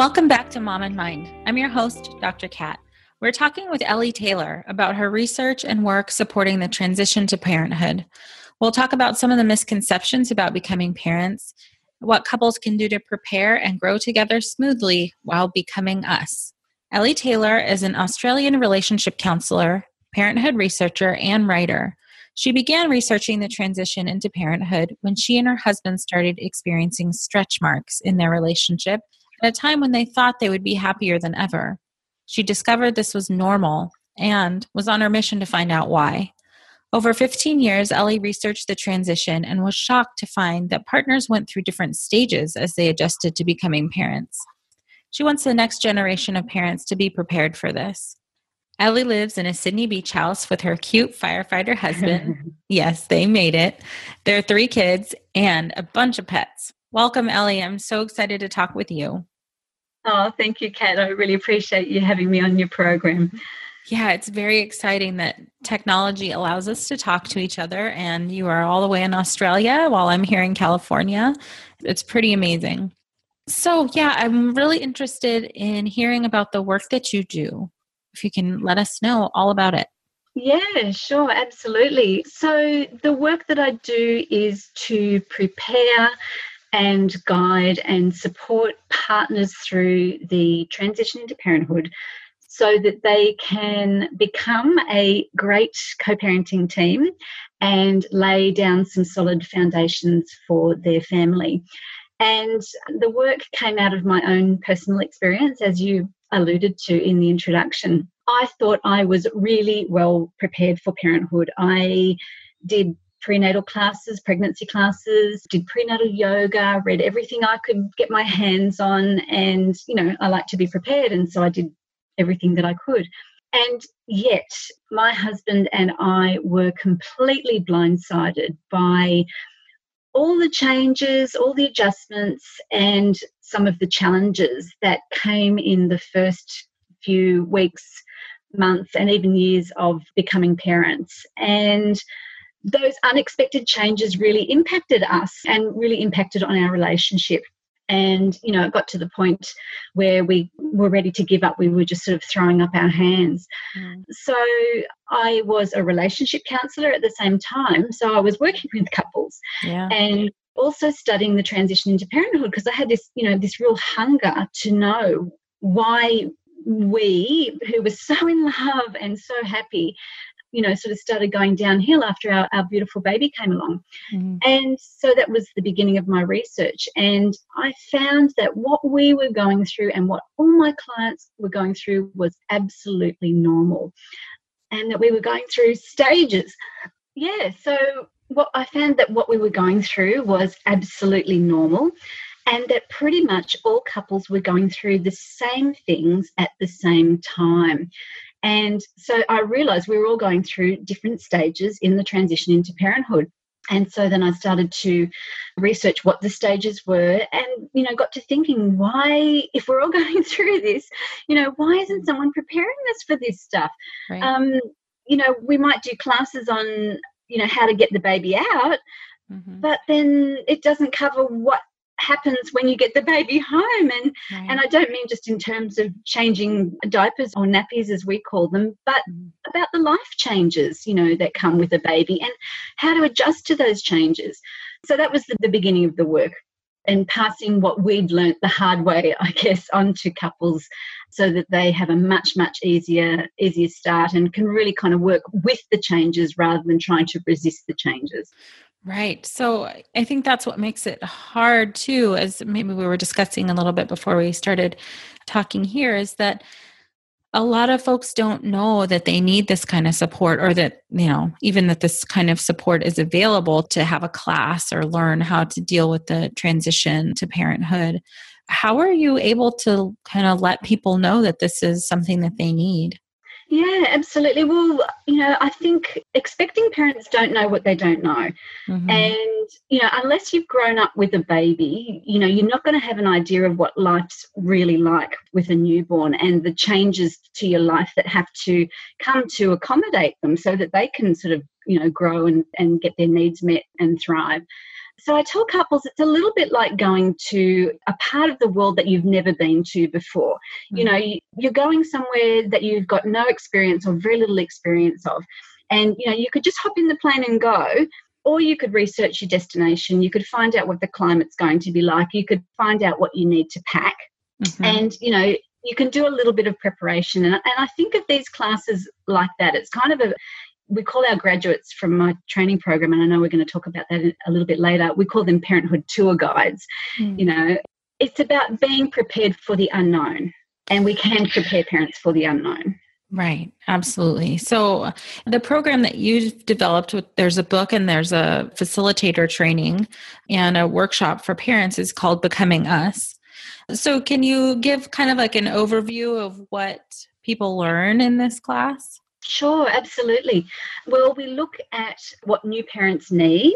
Welcome back to Mom and Mind. I'm your host, Dr. Kat. We're talking with Elly Taylor about her research and work supporting the transition to parenthood. We'll talk about some of the misconceptions about becoming parents, what couples can do to prepare and grow together smoothly while becoming us. Elly Taylor is an Australian relationship counselor, parenthood researcher, and writer. She began researching the transition into parenthood when she and her husband started experiencing stretch marks in their relationship at a time when they thought they would be happier than ever. She discovered this was normal and was on her mission to find out why. Over 15 years, Elly researched the transition and was shocked to find that partners went through different stages as they adjusted to becoming parents. She wants the next generation of parents to be prepared for this. Elly lives in a Sydney beach house with her cute firefighter husband. yes, they made it. Their three kids and a bunch of pets. Welcome, Elly. I'm so excited to talk with you. Oh, thank you, Kat. I really appreciate you having me on your program. Yeah, it's very exciting that technology allows us to talk to each other, and you are all the way in Australia while I'm here in California. It's pretty amazing. So, yeah, I'm really interested in hearing about the work that you do. If you can let us know all about it. Yeah, sure, absolutely. So, the work that I do is to prepare and guide and support partners through the transition into parenthood so that they can become a great co parenting team and lay down some solid foundations for their family. And the work came out of my own personal experience, as you alluded to in the introduction. I thought I was really well prepared for parenthood. I did prenatal classes, pregnancy classes, did prenatal yoga, read everything I could get my hands on. And, you know, I like to be prepared. And so I did everything that I could. And yet, my husband and I were completely blindsided by all the changes, all the adjustments, and some of the challenges that came in the first few weeks, months, and even years of becoming parents. And those unexpected changes really impacted us and really impacted on our relationship. And, you know, it got to the point where we were ready to give up. We were just sort of throwing up our hands. Mm. So I was a relationship counselor at the same time. So I was working with couples yeah. and also studying the transition into parenthood because I had this, you know, this real hunger to know why we, who were so in love and so happy, you know, sort of started going downhill after our, our beautiful baby came along. Mm. And so that was the beginning of my research. And I found that what we were going through and what all my clients were going through was absolutely normal. and that we were going through stages. Yeah, so what I found that what we were going through was absolutely normal and that pretty much all couples were going through the same things at the same time. And so I realized we were all going through different stages in the transition into parenthood. And so then I started to research what the stages were and, you know, got to thinking, why, if we're all going through this, you know, why isn't someone preparing us for this stuff? Right. Um, you know, we might do classes on, you know, how to get the baby out, mm-hmm. but then it doesn't cover what happens when you get the baby home. And right. and I don't mean just in terms of changing diapers or nappies as we call them but about the life changes you know that come with a baby and how to adjust to those changes. So that was the, the beginning of the work and passing what we'd learnt the hard way i guess onto couples so that they have a much much easier easier start and can really kind of work with the changes rather than trying to resist the changes Right. So I think that's what makes it hard too, as maybe we were discussing a little bit before we started talking here, is that a lot of folks don't know that they need this kind of support or that, you know, even that this kind of support is available to have a class or learn how to deal with the transition to parenthood. How are you able to kind of let people know that this is something that they need? Yeah, absolutely. Well, you know, I think expecting parents don't know what they don't know. Mm-hmm. And, you know, unless you've grown up with a baby, you know, you're not going to have an idea of what life's really like with a newborn and the changes to your life that have to come to accommodate them so that they can sort of, you know, grow and, and get their needs met and thrive. So I tell couples it's a little bit like going to a part of the world that you've never been to before. Mm-hmm. You know, you're going somewhere that you've got no experience or very little experience of. And, you know, you could just hop in the plane and go, or you could research your destination. You could find out what the climate's going to be like. You could find out what you need to pack. Mm-hmm. And, you know, you can do a little bit of preparation. And, and I think of these classes like that. It's kind of a, we call our graduates from my training program, and I know we're going to talk about that a little bit later. We call them parenthood tour guides. Mm. You know, it's about being prepared for the unknown, and we can prepare parents for the unknown. Right, absolutely. So, the program that you've developed, there's a book and there's a facilitator training and a workshop for parents is called Becoming Us. So, can you give kind of like an overview of what people learn in this class? Sure, absolutely. Well, we look at what new parents need.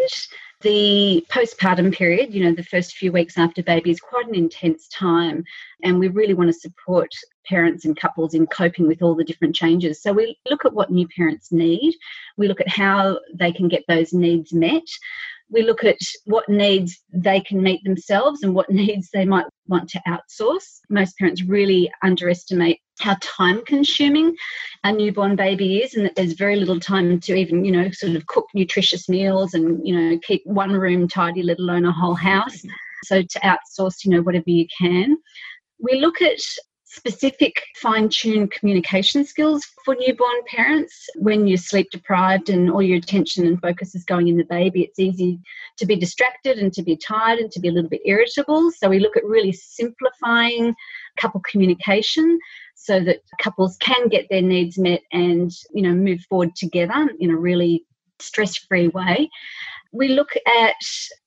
The postpartum period, you know, the first few weeks after baby is quite an intense time, and we really want to support parents and couples in coping with all the different changes. So we look at what new parents need, we look at how they can get those needs met. We look at what needs they can meet themselves and what needs they might want to outsource. Most parents really underestimate how time consuming a newborn baby is and that there's very little time to even you know sort of cook nutritious meals and you know keep one room tidy let alone a whole house so to outsource you know whatever you can we look at specific fine tuned communication skills for newborn parents. When you're sleep deprived and all your attention and focus is going in the baby, it's easy to be distracted and to be tired and to be a little bit irritable. So we look at really simplifying couple communication so that couples can get their needs met and you know move forward together in a really stress free way we look at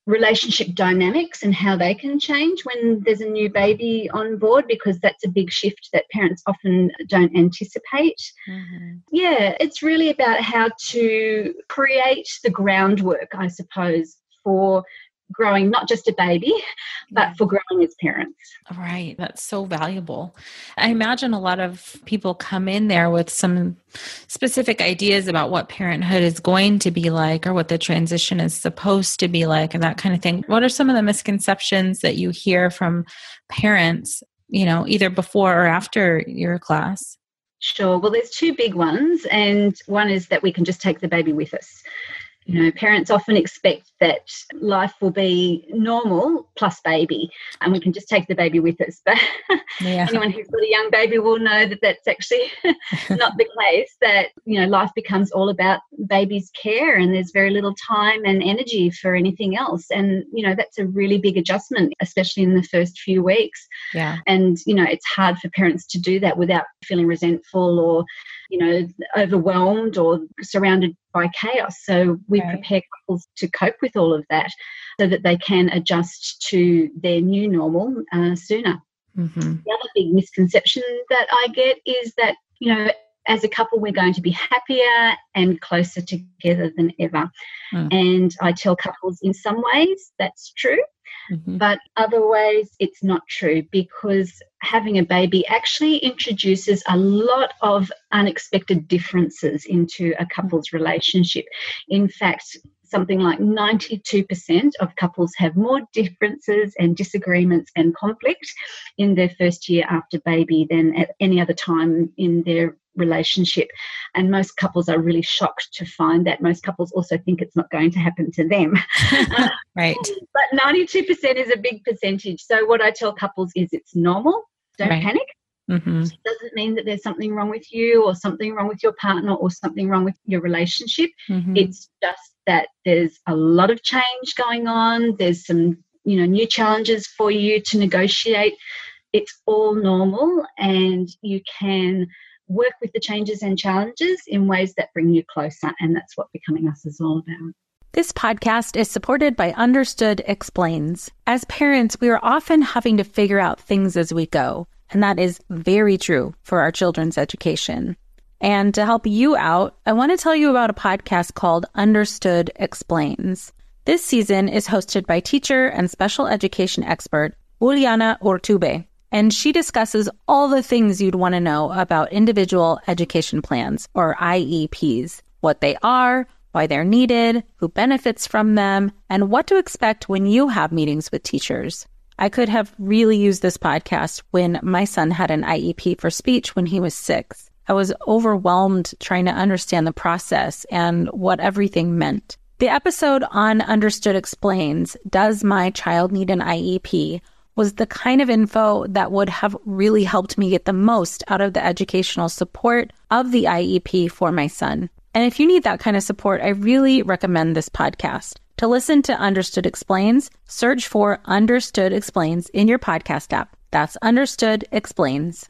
relationship dynamics and how they can change when there's a new baby on board because that's a big shift that parents often don't anticipate. Mm-hmm. Yeah, it's really about how to create the groundwork, I suppose, for growing not just a baby, but for growing as parents. Right. That's so valuable. I imagine a lot of people come in there with some specific ideas about what parenthood is going to be like or what the transition is supposed to be like and that kind of thing. What are some of the misconceptions that you hear from parents, you know, either before or after your class? Sure. Well, there's two big ones, and one is that we can just take the baby with us you know, parents often expect that life will be normal plus baby, and we can just take the baby with us. But yeah. anyone who's got a young baby will know that that's actually not the case. That you know, life becomes all about baby's care, and there's very little time and energy for anything else. And you know, that's a really big adjustment, especially in the first few weeks. Yeah. And you know, it's hard for parents to do that without feeling resentful or you know, overwhelmed or surrounded by chaos. So we right. prepare couples to cope with all of that so that they can adjust to their new normal uh, sooner. Mm-hmm. The other big misconception that I get is that, you know, as a couple, we're going to be happier and closer together than ever. Mm. And I tell couples in some ways that's true. Mm-hmm. But other ways, it's not true because having a baby actually introduces a lot of unexpected differences into a couple's relationship. In fact, something like 92% of couples have more differences and disagreements and conflict in their first year after baby than at any other time in their relationship. And most couples are really shocked to find that. Most couples also think it's not going to happen to them. right. but 92% is a big percentage. So, what I tell couples is it's normal, don't right. panic. Mm-hmm. It doesn't mean that there's something wrong with you or something wrong with your partner or something wrong with your relationship. Mm-hmm. It's just that there's a lot of change going on. There's some, you know, new challenges for you to negotiate. It's all normal and you can work with the changes and challenges in ways that bring you closer. And that's what Becoming Us is all about. This podcast is supported by Understood Explains. As parents, we are often having to figure out things as we go, and that is very true for our children's education. And to help you out, I want to tell you about a podcast called Understood Explains. This season is hosted by teacher and special education expert Juliana Urtubey and she discusses all the things you'd want to know about individual education plans or IEPs, what they are, why they're needed, who benefits from them, and what to expect when you have meetings with teachers. I could have really used this podcast when my son had an IEP for speech when he was six. I was overwhelmed trying to understand the process and what everything meant. The episode on Understood Explains Does My Child Need an IEP? was the kind of info that would have really helped me get the most out of the educational support of the IEP for my son. And if you need that kind of support, I really recommend this podcast. To listen to Understood Explains, search for Understood Explains in your podcast app. That's Understood Explains.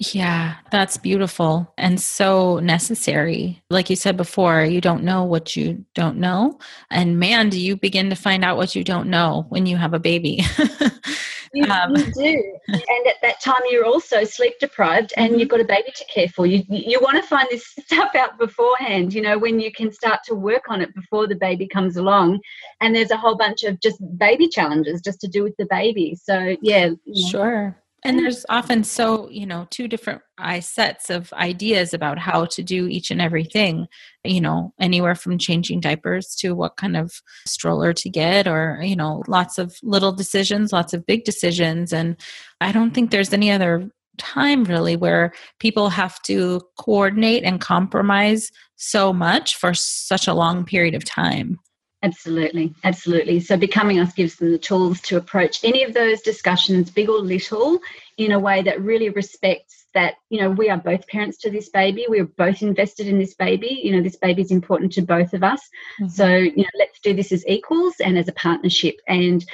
Yeah, that's beautiful and so necessary. Like you said before, you don't know what you don't know. And man, do you begin to find out what you don't know when you have a baby. you, um, you, do. And at that time, you're also sleep deprived and you've got a baby to care for. You, you want to find this stuff out beforehand, you know, when you can start to work on it before the baby comes along. And there's a whole bunch of just baby challenges just to do with the baby. So, yeah. You know. Sure. And there's often so, you know, two different eye sets of ideas about how to do each and everything, you know, anywhere from changing diapers to what kind of stroller to get, or, you know, lots of little decisions, lots of big decisions. And I don't think there's any other time really where people have to coordinate and compromise so much for such a long period of time. Absolutely, absolutely. So, Becoming Us gives them the tools to approach any of those discussions, big or little, in a way that really respects that, you know, we are both parents to this baby. We're both invested in this baby. You know, this baby is important to both of us. Mm-hmm. So, you know, let's do this as equals and as a partnership. And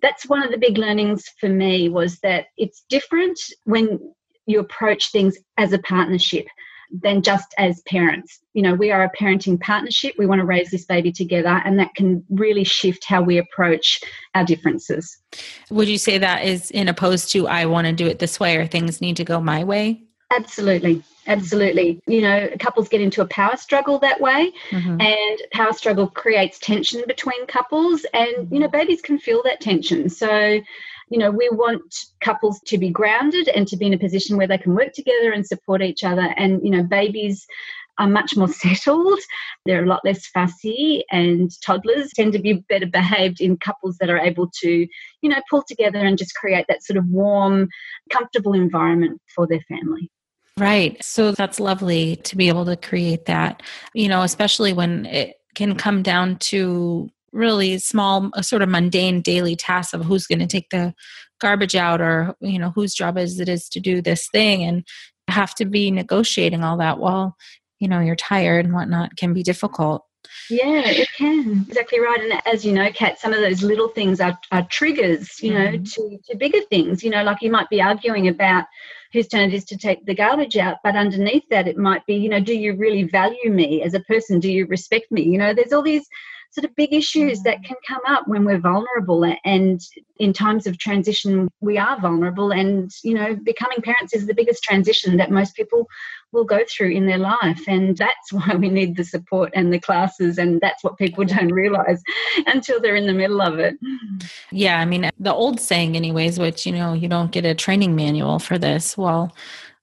that's one of the big learnings for me was that it's different when you approach things as a partnership than just as parents. You know, we are a parenting partnership. We want to raise this baby together, and that can really shift how we approach our differences. Would you say that is in opposed to I want to do it this way or things need to go my way? Absolutely. Absolutely. You know, couples get into a power struggle that way, mm-hmm. and power struggle creates tension between couples, and, you know, babies can feel that tension. So, you know, we want couples to be grounded and to be in a position where they can work together and support each other. And, you know, babies are much more settled. They're a lot less fussy, and toddlers tend to be better behaved in couples that are able to, you know, pull together and just create that sort of warm, comfortable environment for their family. Right. So that's lovely to be able to create that, you know, especially when it can come down to really small sort of mundane daily tasks of who's going to take the garbage out or you know whose job is it is to do this thing and have to be negotiating all that while you know you're tired and whatnot can be difficult yeah, it can. Exactly right. And as you know, Kat, some of those little things are, are triggers, you know, mm. to, to bigger things. You know, like you might be arguing about whose turn it is to take the garbage out, but underneath that, it might be, you know, do you really value me as a person? Do you respect me? You know, there's all these sort of big issues that mm. can come up when we're vulnerable and in times of transition we are vulnerable and you know becoming parents is the biggest transition that most people will go through in their life and that's why we need the support and the classes and that's what people don't realize until they're in the middle of it yeah i mean the old saying anyways which you know you don't get a training manual for this well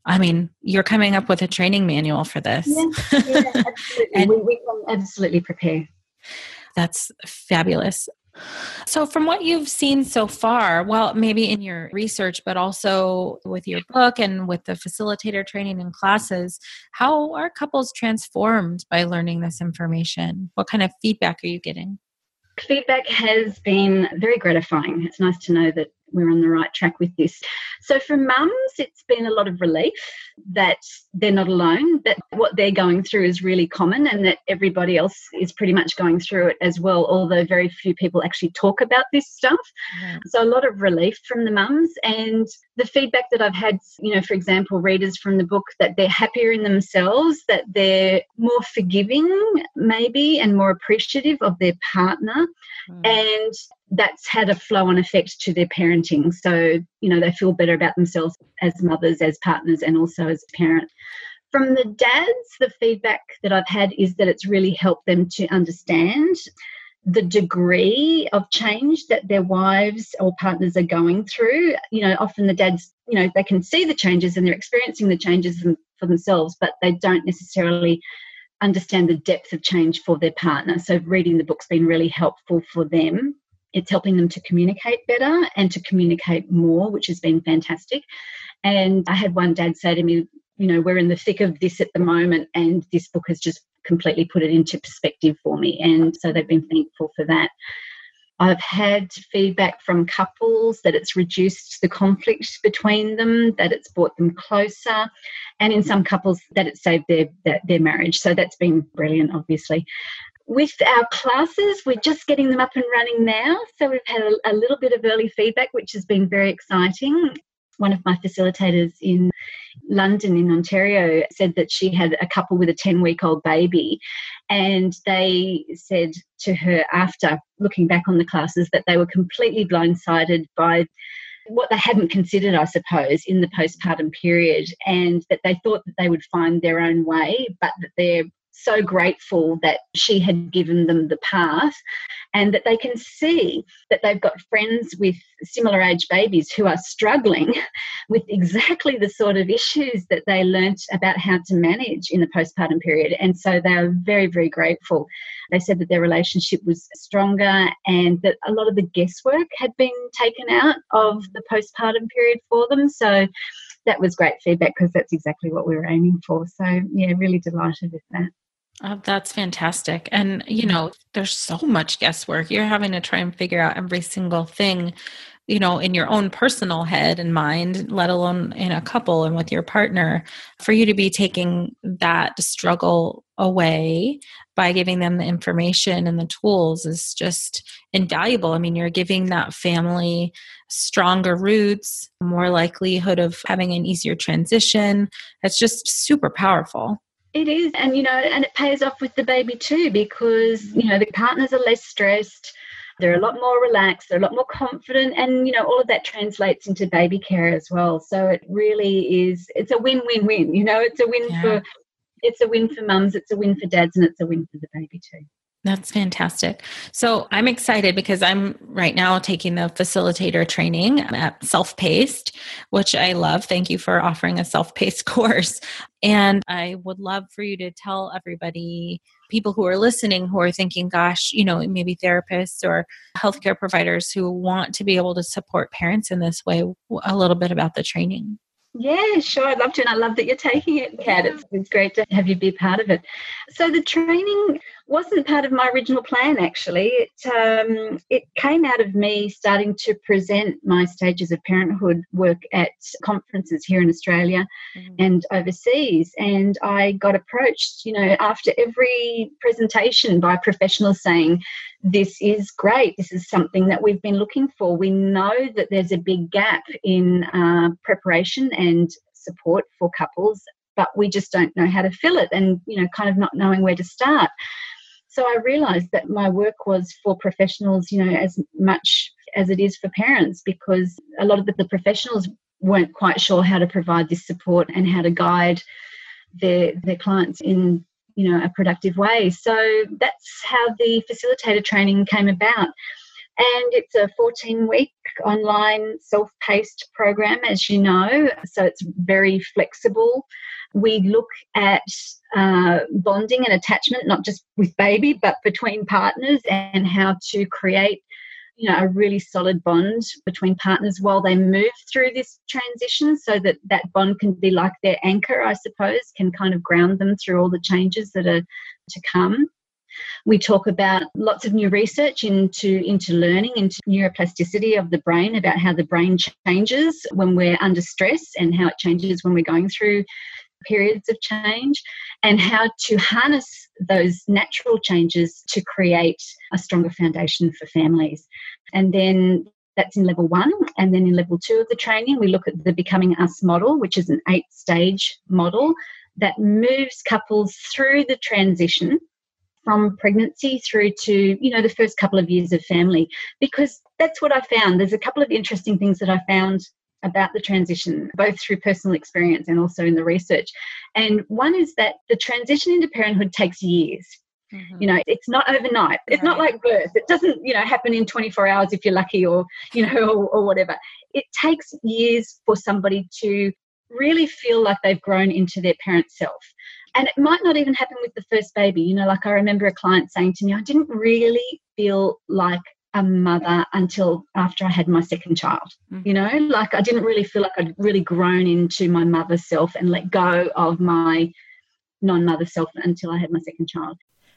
I mean, you're coming up with a training manual for this. Yeah, yeah absolutely. and, we, we can absolutely prepare. That's fabulous. So, from what you've seen so far, well, maybe in your research, but also with your book and with the facilitator training and classes, how are couples transformed by learning this information? What kind of feedback are you getting? Feedback has been very gratifying. It's nice to know that we're on the right track with this. So for mums, it's been a lot of relief that they're not alone, that what they're going through is really common and that everybody else is pretty much going through it as well, although very few people actually talk about this stuff. So a lot of relief from the mums and the feedback that I've had, you know, for example, readers from the book that they're happier in themselves, that they're more forgiving maybe and more appreciative of their partner mm. and that's had a flow on effect to their parenting. So, you know, they feel better about themselves as mothers, as partners, and also as parents. From the dads, the feedback that I've had is that it's really helped them to understand the degree of change that their wives or partners are going through. You know, often the dads, you know, they can see the changes and they're experiencing the changes for themselves, but they don't necessarily understand the depth of change for their partner. So reading the book's been really helpful for them it's helping them to communicate better and to communicate more, which has been fantastic. And I had one dad say to me, you know, we're in the thick of this at the moment, and this book has just completely put it into perspective for me. And so they've been thankful for that. I've had feedback from couples that it's reduced the conflict between them, that it's brought them closer, and in some couples that it saved their, their, marriage. So that's been brilliant, obviously with our classes, we're just getting them up and running now. So we've had a, a, little bit of early feedback, which has been very exciting. One of my facilitators in London, in Ontario, said that she had a couple with a 10 week old baby. And they said to her after looking back on the classes that they were completely blindsided by what they hadn't considered, I suppose, in the postpartum period, and that they thought that they would find their own way, but that their so grateful that she had given them the path and that they can see that they've got friends with similar age babies who are struggling with exactly the sort of issues that they learnt about how to manage in the postpartum period. And so they are very, very grateful. They said that their relationship was stronger and that a lot of the guesswork had been taken out of the postpartum period for them. So that was great feedback because that's exactly what we were aiming for. So, yeah, really delighted with that. Oh, that's fantastic. And, you know, there's so much guesswork. You're having to try and figure out every single thing, you know, in your own personal head and mind, let alone in a couple and with your partner. For you to be taking that struggle away by giving them the information and the tools is just invaluable. I mean, you're giving that family stronger roots, more likelihood of having an easier transition. It's just super powerful. It is, and you know, and it pays off with the baby too because you know the partners are less stressed, they're a lot more relaxed, they're a lot more confident, and you know all of that translates into baby care as well. So it really is, it's a win-win-win. You know, it's a win yeah. for it's a win for mums, it's a win for dads, and it's a win for the baby too. That's fantastic. So I'm excited because I'm right now taking the facilitator training at Self Paced, which I love. Thank you for offering a self paced course. And I would love for you to tell everybody, people who are listening, who are thinking, gosh, you know, maybe therapists or healthcare providers who want to be able to support parents in this way, a little bit about the training. Yeah, sure. I'd love to. And I love that you're taking it, Kat. It's, it's great to have you be part of it. So the training wasn't part of my original plan, actually. It, um, it came out of me starting to present my stages of parenthood work at conferences here in Australia mm-hmm. and overseas. And I got approached, you know, after every presentation by professionals saying, this is great. This is something that we've been looking for. We know that there's a big gap in uh, preparation and support for couples, but we just don't know how to fill it and, you know, kind of not knowing where to start. So I realized that my work was for professionals, you know, as much as it is for parents, because a lot of the, the professionals weren't quite sure how to provide this support and how to guide their their clients in you know a productive way. So that's how the facilitator training came about. And it's a 14 week online self paced program, as you know, so it's very flexible. We look at uh, bonding and attachment, not just with baby, but between partners, and how to create you know a really solid bond between partners while they move through this transition so that that bond can be like their anchor i suppose can kind of ground them through all the changes that are to come we talk about lots of new research into into learning into neuroplasticity of the brain about how the brain changes when we're under stress and how it changes when we're going through periods of change and how to harness those natural changes to create a stronger foundation for families. And then that's in level one. And then in level two of the training, we look at the Becoming Us model, which is an eight stage model that moves couples through the transition from pregnancy through to you know the first couple of years of family because that's what i found there's a couple of interesting things that i found about the transition, both through personal experience and also in the research. And one is that the transition into parenthood takes years. Mm-hmm. You know, it's not overnight. It's right. not like birth. It doesn't, you know, happen in 24 hours if you're lucky or, you know, or, or whatever. It takes years for somebody to really feel like they've grown into their parent self. And it might not even happen with the first baby. You know, like I remember a client saying to me, I didn't really feel like a mother until after I had my second child. Mm-hmm. You know, like I didn't really feel like I'd really grown into my mother self and let go of my non mother self until I had my second child.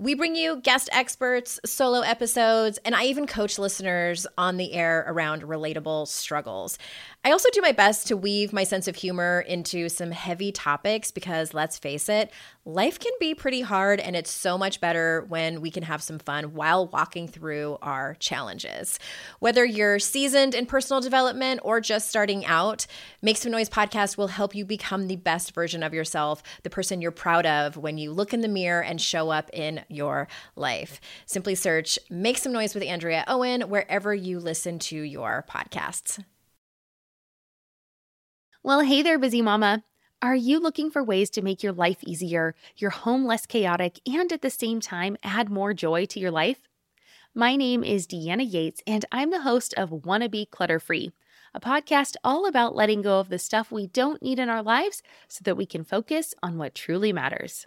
We bring you guest experts, solo episodes, and I even coach listeners on the air around relatable struggles. I also do my best to weave my sense of humor into some heavy topics because let's face it, life can be pretty hard and it's so much better when we can have some fun while walking through our challenges. Whether you're seasoned in personal development or just starting out, Make Some Noise podcast will help you become the best version of yourself, the person you're proud of when you look in the mirror and show up in your life. Simply search Make Some Noise with Andrea Owen wherever you listen to your podcasts. Well, hey there, busy mama. Are you looking for ways to make your life easier, your home less chaotic, and at the same time add more joy to your life? My name is Deanna Yates, and I'm the host of Wanna Be Clutter Free, a podcast all about letting go of the stuff we don't need in our lives so that we can focus on what truly matters.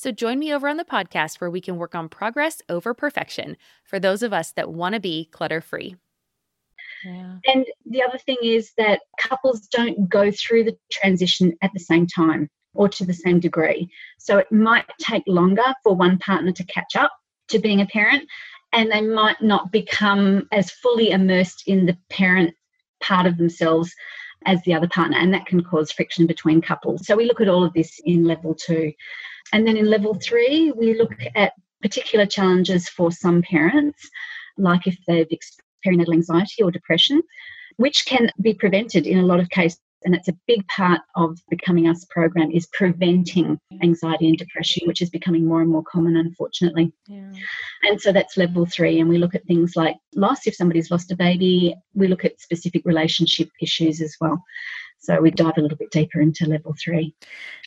So join me over on the podcast where we can work on progress over perfection for those of us that want to be clutter free. Yeah. And the other thing is that couples don't go through the transition at the same time or to the same degree. So it might take longer for one partner to catch up to being a parent, and they might not become as fully immersed in the parent part of themselves as the other partner, and that can cause friction between couples. So we look at all of this in level two. And then in level three, we look at particular challenges for some parents, like if they've experienced perinatal anxiety or depression, which can be prevented in a lot of cases. And it's a big part of Becoming Us program is preventing anxiety and depression, which is becoming more and more common, unfortunately. Yeah. And so that's level three. And we look at things like loss, if somebody's lost a baby, we look at specific relationship issues as well. So we dive a little bit deeper into level three.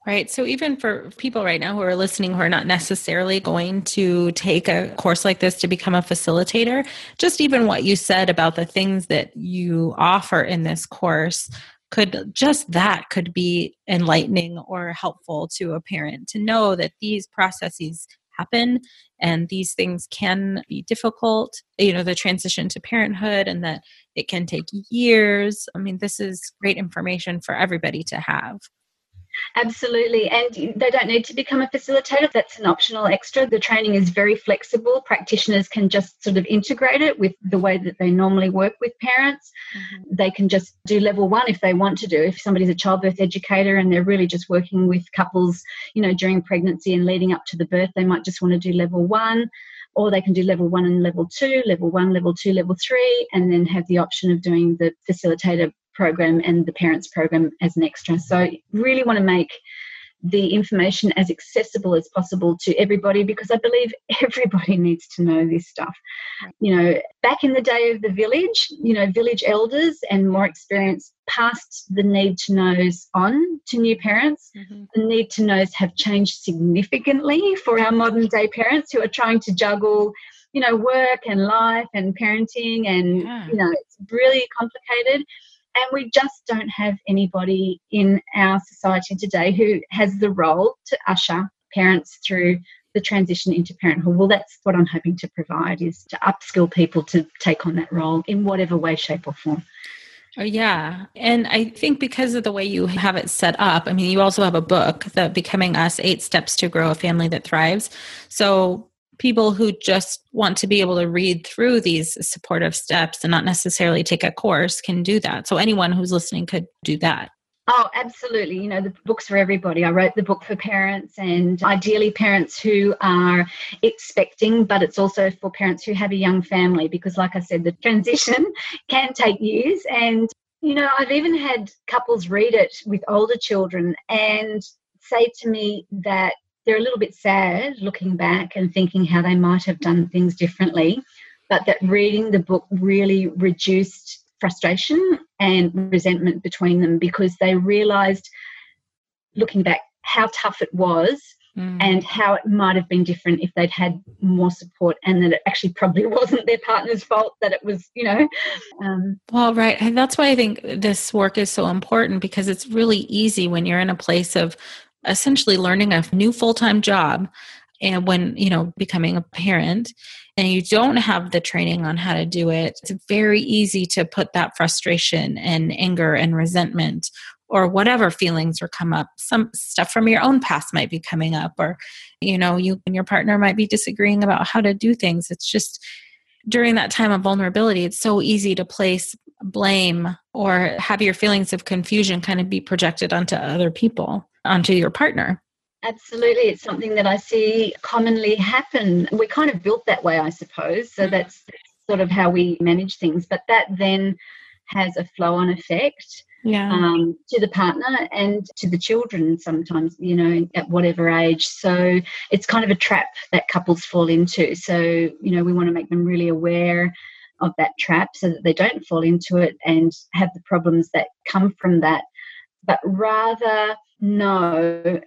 Right. So even for people right now who are listening who are not necessarily going to take a course like this to become a facilitator, just even what you said about the things that you offer in this course could just that could be enlightening or helpful to a parent to know that these processes happen and these things can be difficult you know the transition to parenthood and that it can take years. I mean, this is great information for everybody to have. Absolutely. And they don't need to become a facilitator. That's an optional extra. The training is very flexible. Practitioners can just sort of integrate it with the way that they normally work with parents. Mm-hmm. They can just do level one if they want to do. If somebody's a childbirth educator and they're really just working with couples, you know, during pregnancy and leading up to the birth, they might just want to do level one or they can do level one and level two, level one, level two, level three, and then have the option of doing the facilitator program and the parents program as an extra. So, really want to make the information as accessible as possible to everybody because I believe everybody needs to know this stuff. You know, back in the day of the village, you know, village elders and more experience passed the need to knows on to new parents. Mm-hmm. The need to knows have changed significantly for our modern day parents who are trying to juggle you know work and life and parenting and yeah. you know it's really complicated and we just don't have anybody in our society today who has the role to usher parents through the transition into parenthood. Well, that's what I'm hoping to provide is to upskill people to take on that role in whatever way, shape, or form. Oh, yeah. And I think because of the way you have it set up, I mean, you also have a book, The Becoming Us Eight Steps to Grow a Family That Thrives. So people who just want to be able to read through these supportive steps and not necessarily take a course can do that. So anyone who's listening could do that. Oh, absolutely. You know, the book's for everybody. I wrote the book for parents and ideally parents who are expecting, but it's also for parents who have a young family because, like I said, the transition can take years. And, you know, I've even had couples read it with older children and say to me that they're a little bit sad looking back and thinking how they might have done things differently, but that reading the book really reduced frustration and resentment between them because they realized looking back how tough it was mm. and how it might have been different if they'd had more support and that it actually probably wasn't their partner's fault that it was you know um, well right and that's why i think this work is so important because it's really easy when you're in a place of essentially learning a new full-time job and when you know becoming a parent and you don't have the training on how to do it it's very easy to put that frustration and anger and resentment or whatever feelings will come up. Some stuff from your own past might be coming up or you know you and your partner might be disagreeing about how to do things. It's just during that time of vulnerability it's so easy to place blame or have your feelings of confusion kind of be projected onto other people onto your partner. Absolutely. It's something that I see commonly happen. We're kind of built that way, I suppose. So mm. that's sort of how we manage things. But that then has a flow on effect yeah. um, to the partner and to the children sometimes, you know, at whatever age. So it's kind of a trap that couples fall into. So, you know, we want to make them really aware of that trap so that they don't fall into it and have the problems that come from that, but rather know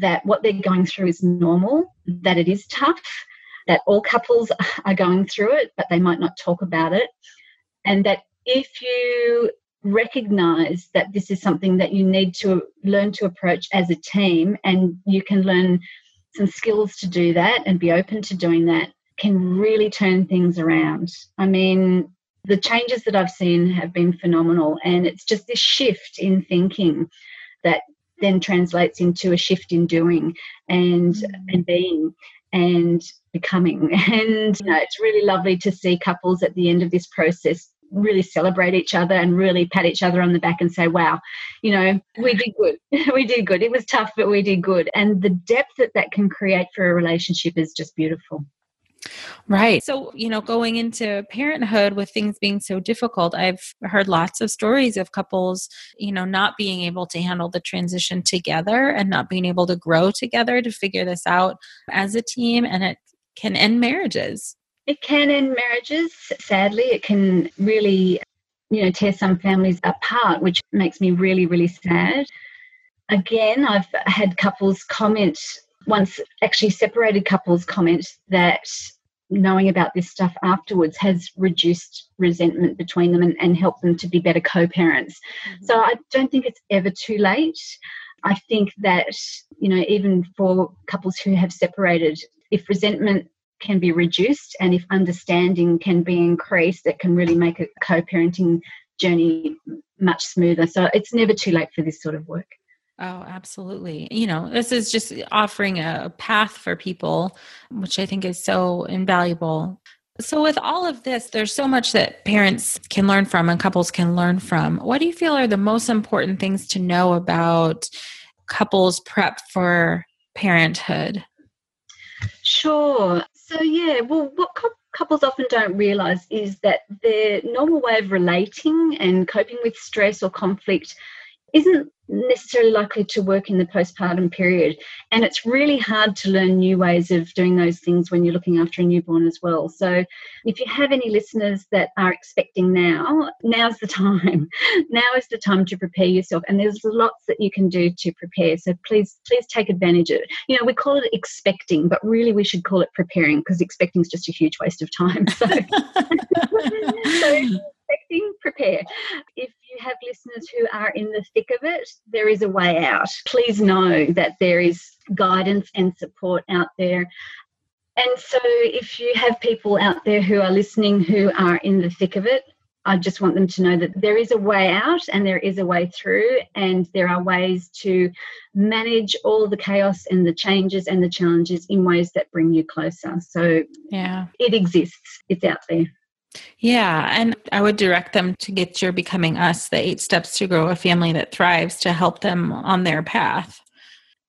that what they're going through is normal, that it is tough, that all couples are going through it, but they might not talk about it. And that if you recognize that this is something that you need to learn to approach as a team and you can learn some skills to do that and be open to doing that can really turn things around. I mean, the changes that I've seen have been phenomenal and it's just this shift in thinking that then translates into a shift in doing and mm. and being and becoming and you know it's really lovely to see couples at the end of this process really celebrate each other and really pat each other on the back and say, wow, you know, we did good. we did good. It was tough, but we did good. And the depth that that can create for a relationship is just beautiful. Right. So, you know, going into parenthood with things being so difficult, I've heard lots of stories of couples, you know, not being able to handle the transition together and not being able to grow together to figure this out as a team. And it can end marriages. It can end marriages. Sadly, it can really, you know, tear some families apart, which makes me really, really sad. Again, I've had couples comment, once actually separated couples comment that knowing about this stuff afterwards has reduced resentment between them and, and helped them to be better co parents. Mm-hmm. So I don't think it's ever too late. I think that, you know, even for couples who have separated, if resentment can be reduced and if understanding can be increased it can really make a co-parenting journey much smoother so it's never too late for this sort of work Oh, absolutely. You know, this is just offering a path for people, which I think is so invaluable. So, with all of this, there's so much that parents can learn from and couples can learn from. What do you feel are the most important things to know about couples prep for parenthood? Sure. So, yeah, well, what couples often don't realize is that their normal way of relating and coping with stress or conflict isn't necessarily likely to work in the postpartum period. And it's really hard to learn new ways of doing those things when you're looking after a newborn as well. So if you have any listeners that are expecting now, now's the time. now is the time to prepare yourself. And there's lots that you can do to prepare. So please, please take advantage of it. You know, we call it expecting, but really we should call it preparing because expecting is just a huge waste of time. So, so expecting, prepare. If have listeners who are in the thick of it, there is a way out. Please know that there is guidance and support out there. And so, if you have people out there who are listening who are in the thick of it, I just want them to know that there is a way out and there is a way through, and there are ways to manage all the chaos and the changes and the challenges in ways that bring you closer. So, yeah, it exists, it's out there. Yeah, and I would direct them to get your Becoming Us, the eight steps to grow a family that thrives to help them on their path.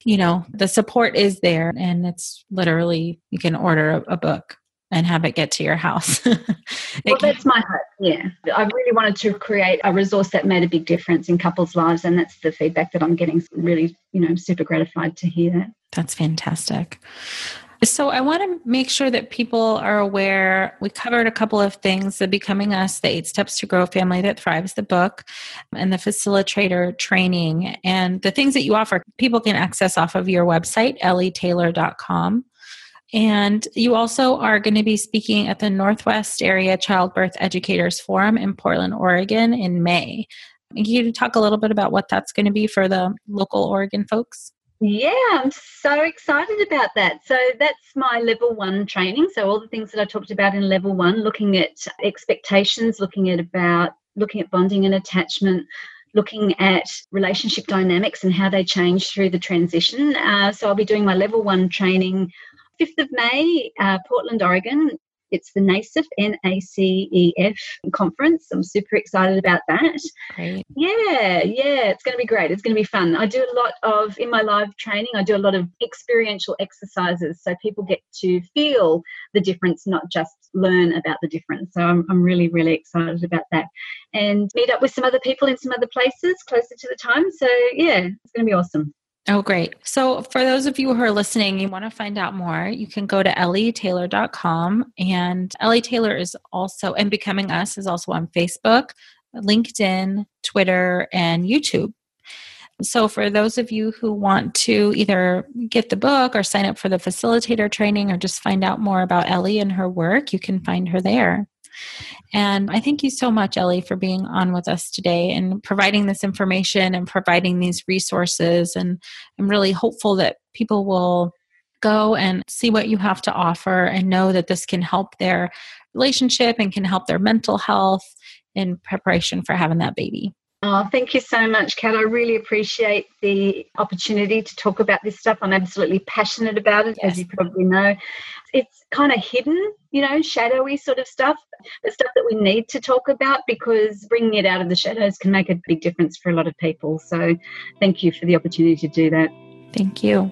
You know, the support is there, and it's literally you can order a, book and have it get to your house. well, that's my hope. Yeah. I really wanted to create a resource that made a big difference in couples' lives, and that's the feedback that I'm getting. Really, you know, super gratified to hear that. That's fantastic. So I want to make sure that people are aware. We covered a couple of things the Becoming Us, the Eight Steps to Grow a Family That Thrives, the book, and the facilitator training. And the things that you offer, people can access off of your website, ellytaylor.com. And you also are going to be speaking at the Northwest Area Childbirth Educators Forum in Portland, Oregon in May. Can you talk a little bit about what that's going to be for the local Oregon folks? Yeah, I'm so excited about that. So that's my level one training. So all the things that I talked about in level one, looking at expectations, looking at about looking at bonding and attachment, looking at relationship dynamics and how they change through the transition. Uh, so I'll be doing my level one training 5th of May, uh, Portland, Oregon. It's the NACEF, N A C E F conference. I'm super excited about that. Great. Yeah, yeah, it's going to be great. It's going to be fun. I do a lot of, in my live training, I do a lot of experiential exercises so people get to feel the difference, not just learn about the difference. So I'm, I'm really, really excited about that. And meet up with some other people in some other places closer to the time. So yeah, it's going to be awesome. Oh, great. So, for those of you who are listening, you want to find out more, you can go to ellytaylor.com. And Elly Taylor is also, and Becoming Us is also on Facebook, LinkedIn, Twitter, and YouTube. So, for those of you who want to either get the book or sign up for the facilitator training or just find out more about Elly and her work, you can find her there. And I thank you so much, Elly, for being on with us today and providing this information and providing these resources. And I'm really hopeful that people will go and see what you have to offer and know that this can help their relationship and can help their mental health in preparation for having that baby. Oh, thank you so much, Kat. I really appreciate the opportunity to talk about this stuff. I'm absolutely passionate about it, yes. as you probably know. It's kind of hidden, you know, shadowy sort of stuff, but stuff that we need to talk about because bringing it out of the shadows can make a big difference for a lot of people. So, thank you for the opportunity to do that. Thank you.